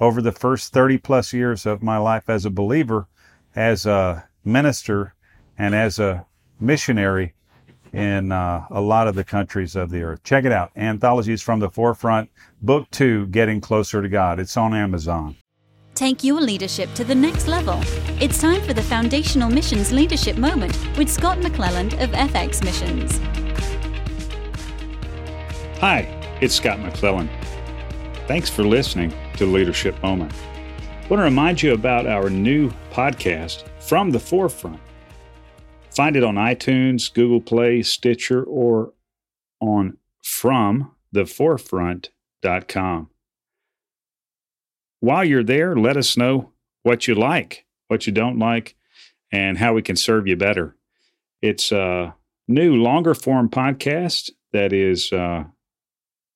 over the first 30 plus years of my life as a believer, as a minister, and as a missionary in uh, a lot of the countries of the earth. Check it out. Anthologies from the Forefront, Book Two Getting Closer to God. It's on Amazon. Take your leadership to the next level. It's time for the Foundational Missions Leadership Moment with Scott McClelland of FX Missions. Hi, it's Scott McClelland. Thanks for listening to Leadership Moment. I want to remind you about our new podcast, From the Forefront. Find it on iTunes, Google Play, Stitcher, or on FromTheForefront.com. While you're there, let us know what you like, what you don't like, and how we can serve you better. It's a new, longer form podcast that is uh,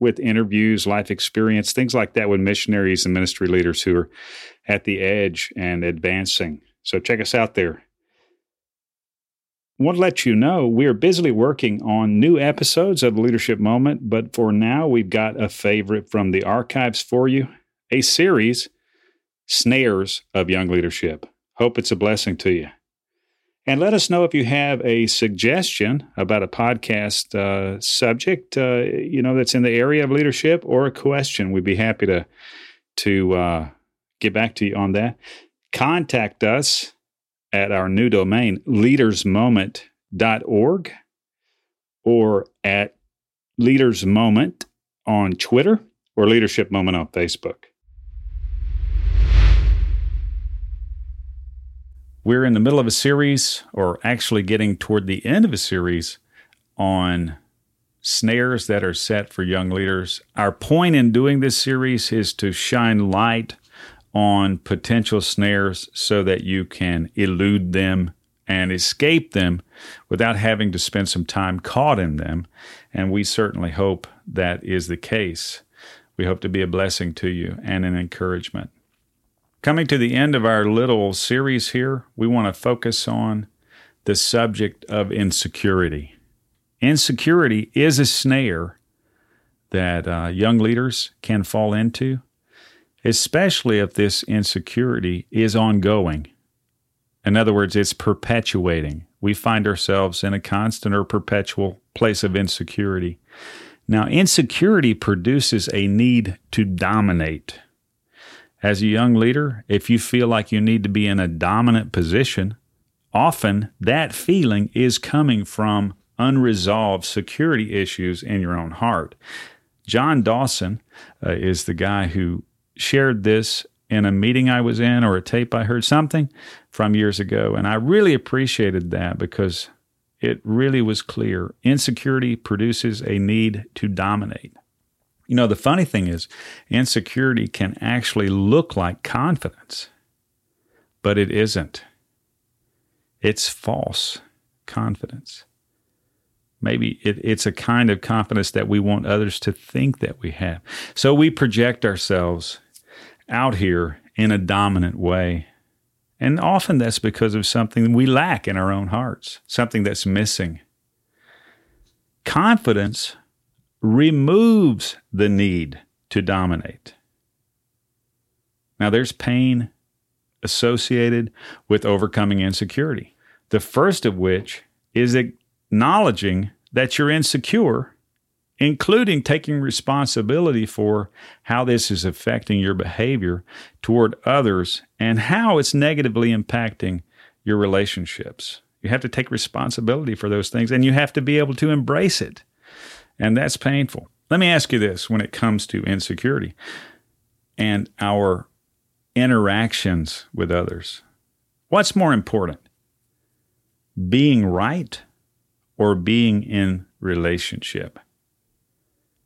with interviews, life experience, things like that with missionaries and ministry leaders who are at the edge and advancing. So check us out there want to let you know we are busily working on new episodes of the Leadership Moment, but for now, we've got a favorite from the archives for you a series, Snares of Young Leadership. Hope it's a blessing to you. And let us know if you have a suggestion about a podcast uh, subject, uh, you know, that's in the area of leadership or a question. We'd be happy to to uh, get back to you on that. Contact us at our new domain, leadersmoment.org, or at Leaders Moment on Twitter or Leadership Moment on Facebook. We're in the middle of a series, or actually getting toward the end of a series, on snares that are set for young leaders. Our point in doing this series is to shine light on potential snares so that you can elude them and escape them without having to spend some time caught in them. And we certainly hope that is the case. We hope to be a blessing to you and an encouragement. Coming to the end of our little series here, we want to focus on the subject of insecurity. Insecurity is a snare that uh, young leaders can fall into especially if this insecurity is ongoing. In other words, it's perpetuating. We find ourselves in a constant or perpetual place of insecurity. Now, insecurity produces a need to dominate. As a young leader, if you feel like you need to be in a dominant position, often that feeling is coming from unresolved security issues in your own heart. John Dawson uh, is the guy who shared this in a meeting I was in or a tape I heard something from years ago. And I really appreciated that because it really was clear. Insecurity produces a need to dominate. You know, the funny thing is, insecurity can actually look like confidence, but it isn't. It's false confidence. Maybe it, it's a kind of confidence that we want others to think that we have. So we project ourselves out here in a dominant way. And often that's because of something we lack in our own hearts, something that's missing. Confidence removes the need to dominate. Now, there's pain associated with overcoming insecurity. The first of which is acknowledging that you're insecure including taking responsibility for how this is affecting your behavior toward others and how it's negatively impacting your relationships. You have to take responsibility for those things and you have to be able to embrace it. And that's painful. Let me ask you this when it comes to insecurity and our interactions with others. What's more important? Being right or being in relationship?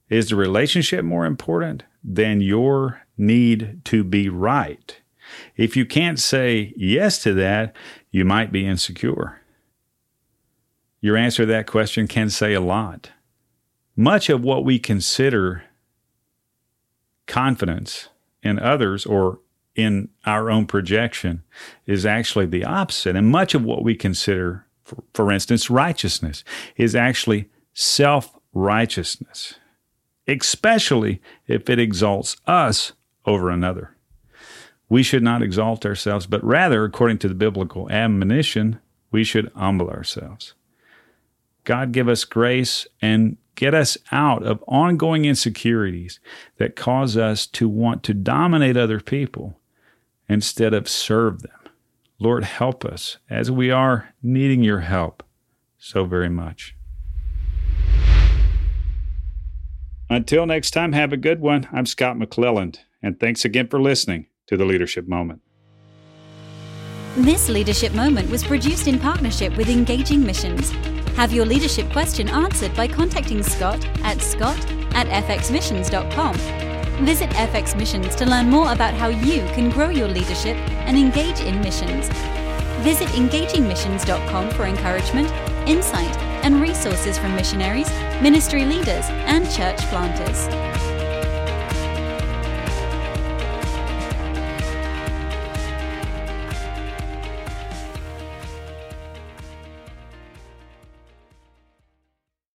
Is the relationship more important than your need to be right? If you can't say yes to that, you might be insecure. Your answer to that question can say a lot. Much of what we consider confidence in others or in our own projection is actually the opposite. And much of what we consider, for, for instance, righteousness, is actually self righteousness, especially if it exalts us over another. We should not exalt ourselves, but rather, according to the biblical admonition, we should humble ourselves. God give us grace and get us out of ongoing insecurities that cause us to want to dominate other people instead of serve them. Lord, help us as we are needing your help so very much. Until next time, have a good one. I'm Scott McClelland, and thanks again for listening to the Leadership Moment. This Leadership Moment was produced in partnership with Engaging Missions. Have your leadership question answered by contacting Scott at scott at fxmissions.com. Visit FX Missions to learn more about how you can grow your leadership and engage in missions. Visit engagingmissions.com for encouragement, insight, and resources from missionaries, ministry leaders, and church planters.